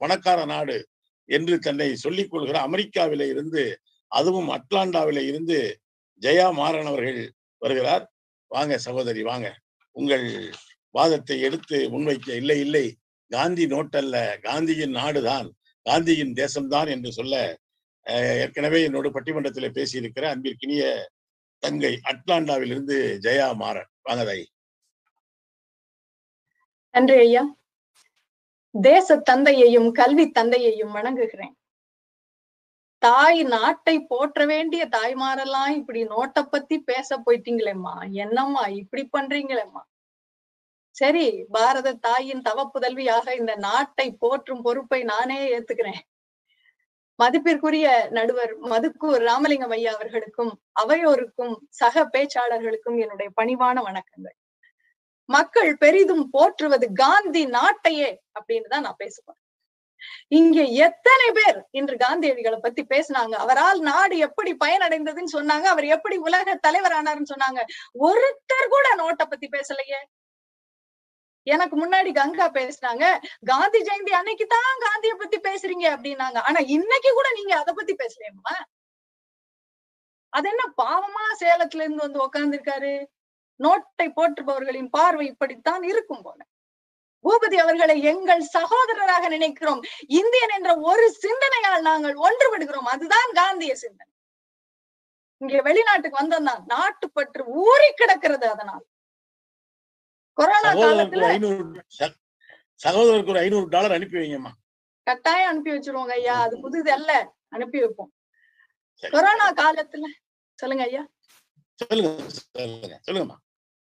பணக்கார நாடு என்று தன்னை சொல்லிக் கொள்கிற அமெரிக்காவிலே இருந்து அதுவும் அட்லாண்டாவிலே இருந்து ஜெயா மாறன் அவர்கள் வருகிறார். வாங்க சகோதரி வாங்க. உங்கள் வாதத்தை எடுத்து முன்வைக்க இல்லை இல்லை. காந்தி நோட்டல்ல காந்தியின் நாடுதான் காந்தியின் தேசம்தான் என்று சொல்ல ஏற்கனவே என்னோடு பட்டிமன்றத்தில் பேசியிருக்கிற அன்பிற்கினிய தங்கை அட்லாண்டாவில் இருந்து ஜெயா மாறன். வாங்க தாய். நன்றி ஐயா. தேச தந்தையையும் கல்வி தந்தையையும் வணங்குகிறேன். தாய் நாட்டை போற்ற வேண்டிய தாய்மாரெல்லாம் இப்படி நோட்டை பத்தி பேச போயிட்டீங்களேம்மா. என்னம்மா இப்படி பண்றீங்களேம்மா? சரி பாரத தாயின் தவப்புதல்வியாக இந்த நாட்டை போற்றும் பொறுப்பை நானே ஏத்துக்கிறேன். மதிப்பிற்குரிய நடுவர் மதுக்கூர் ராமலிங்கம் ஐயா அவர்களுக்கும் அவையோருக்கும் சக பேச்சாளர்களுக்கும் என்னுடைய பணிவான வணக்கங்கள். மக்கள் பெரிதும் போற்றுவது காந்தி நாட்டையே அப்படின்னு தான் நான் பேசுவேன். இங்க எத்தனை பேர் இன்று காந்தியடிகளை பத்தி பேசினாங்க? அவரால் நாடு எப்படி பயனடைந்ததுன்னு சொன்னாங்க அவர் எப்படி உலக தலைவரானாருன்னு சொன்னாங்க. ஒருத்தர் கூட நோட்டை பத்தி பேசலையே. எனக்கு முன்னாடி கங்கா பேசினாங்க காந்தி ஜெயந்தி அன்னைக்கு தான் காந்திய பத்தி பேசுறீங்க அப்படின்னாங்க. ஆனா இன்னைக்கு கூட நீங்க அதை பத்தி பேசலையம்மா. அது என்ன பாவமா சேலத்துல இருந்து வந்து உக்காந்துருக்காரு? நோட்டை போற்றுபவர்களின் பார்வை இப்படித்தான் இருக்கும் போல. பூபதி அவர்களை எங்கள் சகோதரராக நினைக்கிறோம். இந்தியன் என்ற ஒரு சிந்தனையால் நாங்கள் ஒன்றுபடுகிறோம் அதுதான் காந்திய சிந்தனை. இங்க வெளிநாட்டுக்கு வந்தோம்னா நாட்டுப்பற்று ஊறி கிடக்கிறது அதனால். கொரோனா காலத்துல சகோதரருக்கு ஒரு ஐநூறு டாலர் அனுப்பி வைங்கம்மா. கட்டாயம் அனுப்பி வச்சிருவோங்க ஐயா. அது புதுது அல்ல. அனுப்பி வைப்போம். கொரோனா காலத்துல சொல்லுங்க ஐயா. சொல்லுங்க சொல்லுங்க சொல்லுங்கம்மா.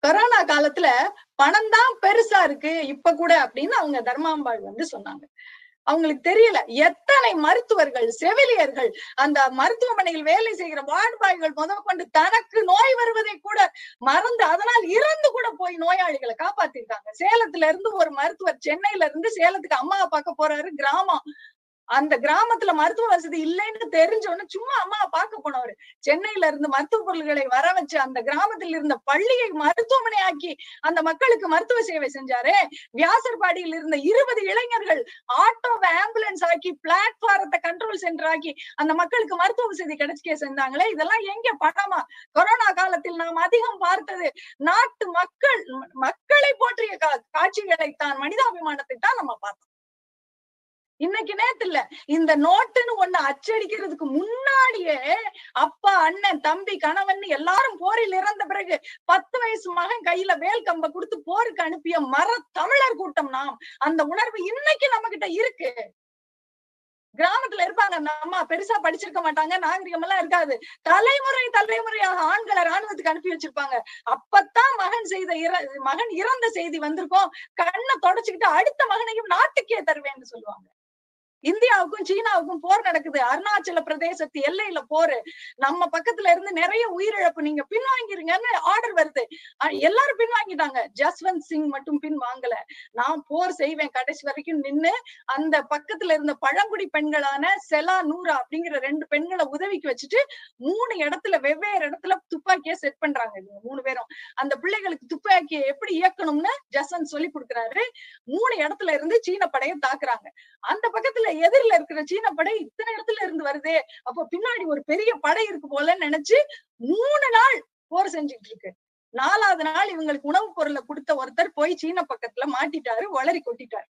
கொரோனா காலத்துல பணம் தான் பெருசா இருக்கு இப்ப கூட அப்படின்னு அவங்க தர்மாம்பாள் வந்து சொன்னாங்க. அவங்களுக்கு தெரியல எத்தனை மருத்துவர்கள் செவிலியர்கள் அந்த மருத்துவமனையில் வேலை செய்கிற வார்டு பாய்கள் முதற்கொண்டு தனக்கு நோய் வருவதை கூட மறந்து அதனால் இறந்து கூட போய் நோயாளிகளை காப்பாத்திருக்காங்க. சேலத்துல இருந்து ஒரு மருத்துவர் சென்னையில இருந்து சேலத்துக்கு அம்மாவை பார்க்க போறாரு கிராமம். அந்த கிராமத்துல மருத்துவ வசதி இல்லைன்னு தெரிஞ்ச உடனே சும்மா அம்மா பார்க்க போனவரு. சென்னையில இருந்து மருத்துவ பொருள்களை வர வச்சு அந்த கிராமத்தில் இருந்த பள்ளியை மருத்துவமனை ஆக்கி அந்த மக்களுக்கு மருத்துவ சேவை செஞ்சாரு. வியாசர்பாடியில் இருந்த இருபது இளைஞர்கள் ஆட்டோவை ஆம்புலன்ஸ் ஆக்கி பிளாட்ஃபாரத்தை கண்ட்ரோல் சென்டர் ஆக்கி அந்த மக்களுக்கு மருத்துவ வசதி கிடைச்சிக்க செஞ்சாங்களே. இதெல்லாம் எங்க பணமா? கொரோனா காலத்தில் நாம் அதிகம் பார்த்தது நாட்டு மக்கள் மக்களை போற்றிய கா- காட்சிகளை தான் மனிதாபிமானத்தை தான் நம்ம பார்த்தோம். இன்னைக்கு நேத்து இல்ல இந்த நோட்டுன்னு ஒண்ணு அச்சடிக்கிறதுக்கு முன்னாடியே அப்பா அண்ணன் தம்பி கணவன் எல்லாரும் போரில் இறந்த பிறகு பத்து வயசு மகன் கையில வேல் கம்ப கொடுத்து போருக்கு அனுப்பிய மர தமிழர் கூட்டம் நாம். அந்த உணர்வு இன்னைக்கு நம்ம கிட்ட இருக்கு. கிராமத்துல இருப்பாங்க நம்ம அம்மா பெருசா படிச்சிருக்க மாட்டாங்க நாகரிகம் எல்லாம் இருக்காது. தலைமுறை தலைமுறையாக ஆண்களை ராணுவத்துக்கு அனுப்பி வச்சிருப்பாங்க. அப்பத்தான் மகன் செய்த இற மகன் இறந்த செய்தி வந்திருக்கும். கண்ணை தொடச்சுக்கிட்டு அடுத்த மகனையும் நாட்டுக்கே தருவேன்னு சொல்லுவாங்க. இந்தியாவுக்கும் சீனாவுக்கும் போர் நடக்குது. அருணாச்சல பிரதேசத்து எல்லையில போரு. நம்ம பக்கத்துல இருந்து நிறைய உயிரிழப்பு நீங்க பின்வாங்கிருங்கன்னு ஆர்டர் வருது. எல்லாரும் பின்வாங்கிட்டாங்க. ஜஸ்வந்த் சிங் மட்டும் பின் வாங்கல. நான் போர் செய்வேன் கடைசி வரைக்கும் நின்னு அந்த பக்கத்துல இருந்த பழங்குடி பெண்களான செலா நூரா அப்படிங்கிற ரெண்டு பெண்களை உதவிக்கு வச்சுட்டு மூணு இடத்துல வெவ்வேறு இடத்துல துப்பாக்கியை செட் பண்றாங்க இவங்க மூணு பேரும். அந்த பிள்ளைகளுக்கு துப்பாக்கியை எப்படி இயக்கணும்னு ஜஸ்வந்த் சொல்லி கொடுக்குறாரு. மூணு இடத்துல இருந்து சீன படையை தாக்குறாங்க. அந்த பக்கத்துல எதிரில இருக்கிற சீன படை இத்தனை இடத்துல இருந்து வருதே. அப்போ பின்னாடி ஒரு பெரிய படை இருக்கு போலன்னு நினைச்சு மூணு நாள் போர் செஞ்சுட்டு இருக்கு. நாலாவது நாள் இவங்களுக்கு உணவுப் பொருளை கொடுத்த ஒருத்தர் போய் சீன பக்கத்துல மாட்டிட்டாரு வளரி கொட்டிட்டாரு.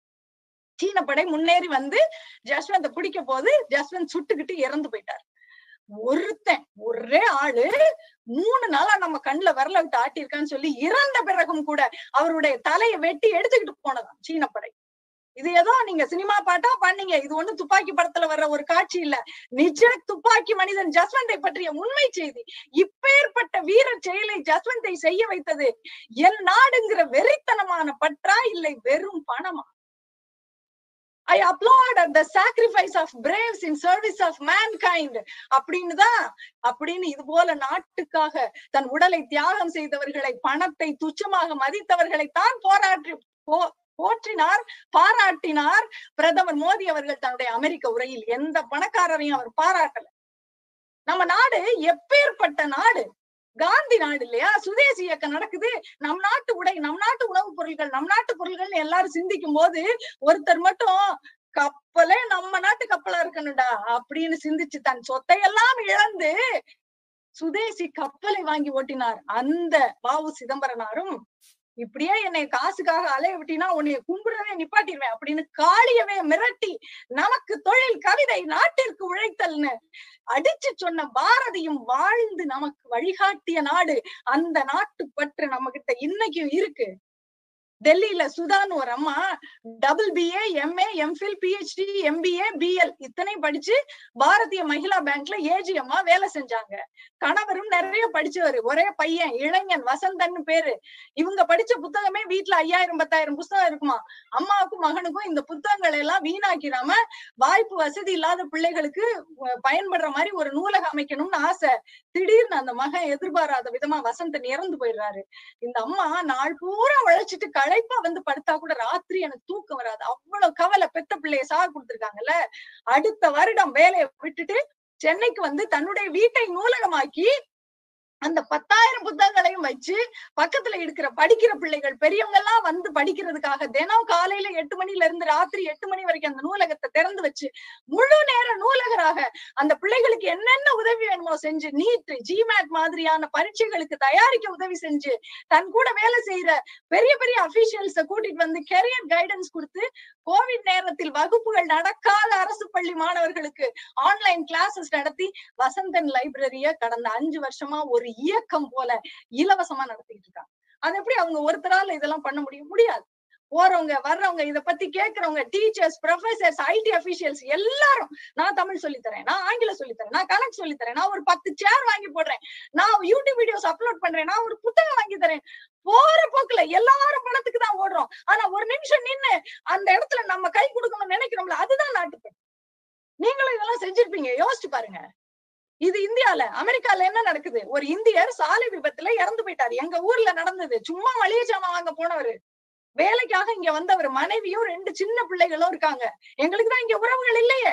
சீன படை முன்னேறி வந்து ஜஸ்வந்த பிடிக்க போது ஜஸ்வந்த் சுட்டுக்கிட்டு இறந்து போயிட்டார். ஒருத்தன் ஒரே ஆளு மூணு நாளா நம்ம கண்ணுல விரல விட்டு ஆட்டியிருக்கான்னு சொல்லி இறந்த பிறகும் கூட அவருடைய தலையை வெட்டி எடுத்துக்கிட்டு போனதான் சீனப்படை. இது ஏதோ நீங்க சினிமா பாட்டா பண்ணீங்க. இது ஒண்ணு துப்பாக்கி படத்துல வர்ற ஒரு காட்சி இல்ல. நிஜ துப்பாக்கி மனிதன் ஜஸ்வந்தை பற்றிய உண்மை செய்தி. இப்பேற்பட்ட வீர செயலை ஜஸ்வந்தை செய்ய வைத்தது என் நாடுங்கிற வெறித்தனமான பற்றா இல்லை வெறும் பணமா? I applaud the sacrifice of braves in service of mankind அப்படின்னு தான் அப்படின்னு இது போல நாட்டுக்காக தன் உடலை தியாகம் செய்தவர்களை பணத்தை துச்சமாக மதித்தவர்களை தான் போராற்றி போ போற்றினார் பாராட்டினார். பிரதமர் மோடி அவர்கள் தன்னுடைய அமெரிக்க உரையில் எந்த பணக்காரரையும் அவர் பாராட்டல. நம்ம நாடு எப்பேற்பட்ட நாடு? காந்தி நாடு இல்லையா? சுதேசி இயக்கம் நடக்குது. நம் நாட்டு உடை நம் நாட்டு உணவுப் பொருட்கள் நம் நாட்டு பொருட்கள் எல்லாரும் சிந்திக்கும் போது ஒருத்தர் மட்டும் கப்பலே நம்ம நாட்டு கப்பலா இருக்கணும்டா அப்படின்னு சிந்திச்சு தன் சொத்தை எல்லாம் இழந்து சுதேசி கப்பலை வாங்கி ஓட்டினார் அந்த பாவு சிதம்பரனாரும். இப்படியே என்னை காசுக்காக அலைய விட்டினா உன்னைய கும்பிடவே நிப்பாட்டிடுவேன் அப்படின்னு காளியவே மிரட்டி நமக்கு தொழில் கவிதை நாட்டிற்கு உழைத்தல்னு அடிச்சு சொன்ன பாரதியும் வாழ்ந்து நமக்கு வழிகாட்டிய நாடு அந்த நாட்டு பற்று நம்ம கிட்ட இன்னைக்கும் இருக்கு. டெல்லியில சுதான் ஒரு அம்மா double BA MA MPhil PhD MBA BL இத்தனை படிச்சு பாரதிய மகிழா பேங்க்ல ஏஜிஎம்மா வேலை செஞ்சாங்க. கணவரும் நிறைய படிச்சவரு. ஒரே பையன் இளைஞன் வசந்தன்னு பேரு. இவங்க படிச்ச புத்தகமே வீட்டுல ஐயாயிரம் பத்தாயிரம் புத்தகம் இருக்குமா? அம்மாவுக்கும் மகனுக்கும் இந்த புத்தகங்களை எல்லாம் வீணாக்கிடாம வாய்ப்பு வசதி இல்லாத பிள்ளைகளுக்கு பயன்படுற மாதிரி ஒரு நூலகம் அமைக்கணும்னு ஆசை. திடீர்னு அந்த மகன் எதிர்பாராத விதமா வசந்தன் இறந்து போயிடுறாரு. இந்த அம்மா நாள் பூரா உழைச்சிட்டு களைப்பா வந்து படுத்தா கூட ராத்திரி எனக்கு தூக்கம் வராது. அவ்வளவு கவலை பெத்த பிள்ளைய சாக கொடுத்திருக்காங்கல்ல? அடுத்த வருடம் வேலையை விட்டுட்டு சென்னைக்கு வந்து தன்னுடைய வீட்டை நூலகமாக்கி அந்த பத்தாயிரம் புத்தகங்களையும் வச்சு பக்கத்துல இருக்கிற படிக்கிற பிள்ளைகள் பெரியவங்க எல்லாம் வந்து படிக்கிறதுக்காக தினம் காலையில எட்டு மணில இருந்து ராத்திரி எட்டு மணி வரைக்கும் அந்த நூலகத்தை திறந்து வச்சு முழு நேர நூலகராக அந்த பிள்ளைகளுக்கு என்னென்ன உதவி வேணுமோ செஞ்சு நீட் ஜிமேட் மாதிரியான பரீட்சைகளுக்கு தயாரிக்க உதவி செஞ்சு தன் கூட வேலை செய்யற பெரிய பெரிய அபிஷியல்ஸ கூட்டிட்டு வந்து கெரியர் கைடன்ஸ் கொடுத்து கோவிட் நேரத்தில் வகுப்புகள் நடக்காத அரசு பள்ளி மாணவர்களுக்கு ஆன்லைன் கிளாஸஸ் நடத்தி வசந்தன் லைப்ரரிய கடந்த அஞ்சு வருஷமா ஒரு இயக்கம் போல இலவசமா நடத்திட்டு இருக்காங்க. அது எப்படி அவங்க ஒருத்தரால இதெல்லாம் பண்ண முடியும்? முடியாது. போறவங்க வர்றவங்க இத பத்தி கேக்குறவங்க டீச்சர்ஸ் ப்ரொஃபசர்ஸ் ஐடி அபிஷியல்ஸ் எல்லாரும் நான் தமிழ் சொல்லித் தரேன் நான் ஆங்கிலம் சொல்லித்தரேன் நான் கணக்கு சொல்லித் தரேன் நான் ஒரு பத்து சேர் வாங்கி போடுறேன் நான் யூடியூப் வீடியோஸ் அப்லோட் பண்றேன் நான் ஒரு புத்தகம் வாங்கி தரேன். போற போக்குல எல்லாரும் பணத்துக்கு தான் ஓடுறோம். ஆனா ஒரு நிமிஷம் நின்னு அந்த இடத்துல நம்ம கை கொடுக்கணும்னு நினைக்கிறோம்ல அதுதான் நாட்டுப்பண் நீங்களும் இதெல்லாம் செஞ்சிருப்பீங்க. யோசிச்சு பாருங்க. இது இந்தியால அமெரிக்கால என்ன நடக்குது? ஒரு இந்தியர் சாலை விபத்துல இறந்து போயிட்டாரு. எங்க ஊர்ல நடந்தது. சும்மா மளிகை சாமான் வாங்க போனவரு. வேலைக்காக இங்க வந்தவர் மனைவியும் ரெண்டு சின்ன பிள்ளைகளும் இருக்காங்க. எங்களுக்கு தான் இங்க உறவுகள் இல்லையே.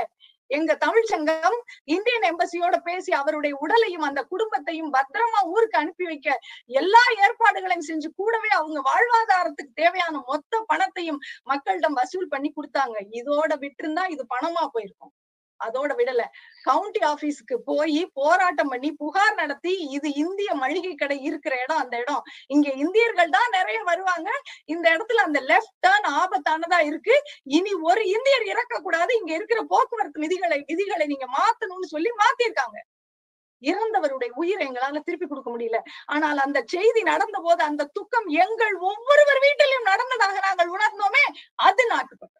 எங்க தமிழ் சங்கம் இந்தியன் எம்பசியோட பேசி அவருடைய உடலையும் அந்த குடும்பத்தையும் பத்திரமா ஊருக்கு அனுப்பி வைக்க எல்லா ஏற்பாடுகளையும் செஞ்சு கூடவே அவங்க வாழ்வாதாரத்துக்கு தேவையான மொத்த பணத்தையும் மக்களிடம் வசூல் பண்ணி கொடுத்தாங்க. இதோட விட்டுருந்தா இது பணமா போயிருக்கும். அதோட விடல. கவுண்டி ஆபீஸ்க்கு போய் போராட்டம் பண்ணி புகார் நடத்தி இது இந்திய மளிகை கடை இருக்கிற இடம் அந்த இடம். இங்க இந்தியர்கள் தான் நிறைய வருவாங்க. இந்த இடத்துல அந்த லெப்ட் டேர்ன் ஆபத்தானதா இருக்கு. இனி ஒரு இந்தியர் இறக்க கூடாது இங்க இருக்கிற போக்குவரத்து விதிகளை விதிகளை நீங்க மாத்தணும்னு சொல்லி மாத்திருக்காங்க. இறந்தவருடைய உயிரை எங்களால திருப்பி கொடுக்க முடியல. ஆனால் அந்த செய்தி நடந்த போது அந்த துக்கம் எங்கள் ஒவ்வொருவர் வீட்டிலும் நடந்ததாக நாங்கள் உணர்ந்தோமே அது நாட்டுப்பட்டு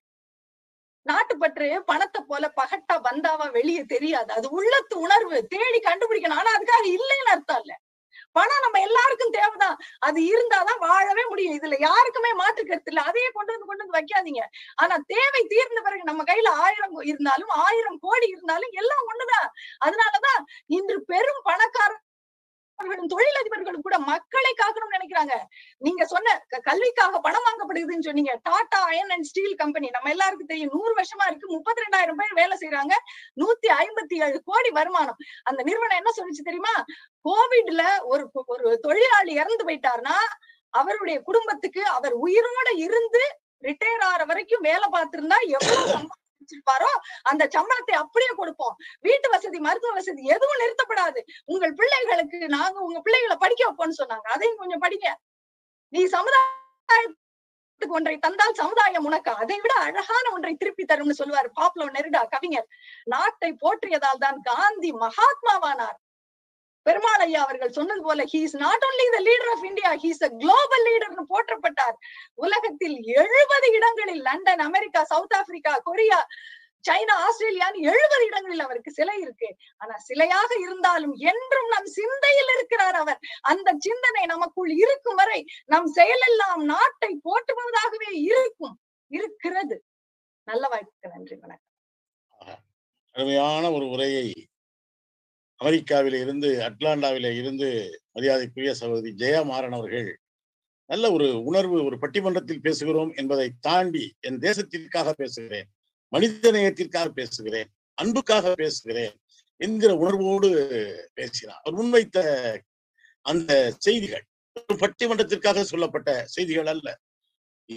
நாட்டுப்பற்று பணத்தை போல பகட்டா வந்தாவா வெளியே தெரியாது. அது உள்ளத்து உணர்வு. தேடி கண்டுபிடிக்கணும். ஆனா அதுக்காக இல்லைன்னு அர்த்தம் இல்ல. பணம் நம்ம எல்லாருக்கும் தேவைதான். அது இருந்தாதான் வாழவே முடியும். இதுல யாருக்குமே மாற்று கருத்து இல்ல. அதையே கொண்டு வந்து கொண்டு வந்து வைக்காதீங்க. ஆனா தேவை தீர்ந்த பிறகு நம்ம கையில ஆயிரம் இருந்தாலும் ஆயிரம் கோடி இருந்தாலும் எல்லாம் ஒண்ணுதான். அதனாலதான் இன்று பெரும் பணக்கார அவர்களும் தொழிலதிபர்களும் கூட மக்களை காக்கணும்னு நினைக்கிறாங்க. நீங்க சொன்ன கல்விக்காக பணம் வாங்கப்படுதுன்னு சொன்னீங்க. Tata iron and steel company. நம்ம எல்லாருக்கும் தெரியும். நூறு வருஷமா இருக்கு. முப்பத்தி ரெண்டாயிரம் பேர் வேலை செய்யறாங்க நூத்தி ஐம்பத்தி ஏழு கோடி வருமானம். அந்த நிறுவனம் என்ன சொல்லுச்சு தெரியுமா? கோவிட்ல ஒரு ஒரு தொழிலாளி இறந்து போயிட்டாருன்னா அவருடைய குடும்பத்துக்கு அவர் உயிரோட இருந்து ரிட்டையர் ஆற வரைக்கும் வேலை பார்த்திருந்தா எவ்வளவு வச்சிருப்பாரோ அந்த சம்பளத்தை அப்படியே கொடுப்போம். வீட்டு வசதி மருத்துவ வசதி எதுவும் நிறுத்தப்படாது. உங்கள் பிள்ளைகளுக்கு நாங்க உங்க பிள்ளைகளை படிக்க வைப்போம்னு சொன்னாங்க. அதையும் கொஞ்சம் படிங்க. நீ சமுதாயத்துக்கு ஒன்றை தந்தால் சமுதாயம் உனக்கு அதை விட அழகான ஒன்றை திருப்பி தரும்னு சொல்லுவார் பாப்லோ நெருடா கவிஞர். நாட்டை போற்றியதால் தான் காந்தி மகாத்மாவானார். பெருமாள் ஐயா அவர்கள் சொன்னது போல he is not only the leader of India he is a global லீடர்னு போற்றப்பட்டார். உலகத்தில் எழுபது இடங்களில் London America South Africa Korea China ஆஸ்திரேலியான்னு எழுபது இடங்களில் அவருக்கு சிலை இருக்கு. ஆனா சிலையாக இருந்தாலும் என்றும் நம் சிந்தையில் இருக்கிறார் அவர். அந்த சிந்தனை நமக்குள் இருக்கும் வரை நம் செயலெல்லாம் நாட்டை போற்றுவதாகவே இருக்கும். இருக்கிறது. நல்ல வாய்ப்புக்கு நன்றி வணக்கம். அருமையான ஒரு உரையை அமெரிக்காவில இருந்து அட்லாண்டாவில இருந்து மரியாதைக்குரிய சகோதரி ஜெயா மாறன் அவர்கள் நல்ல ஒரு உணர்வு ஒரு பட்டிமன்றத்தில் பேசுகிறோம் என்பதை தாண்டி என் தேசத்திற்காக பேசுகிறேன் மனித நேயத்திற்காக பேசுகிறேன் அன்புக்காக பேசுகிறேன் என்கிற உணர்வோடு பேசினார். அவர் முன்வைத்த அந்த செய்திகள் ஒரு பட்டிமன்றத்திற்காக சொல்லப்பட்ட செய்திகள் அல்ல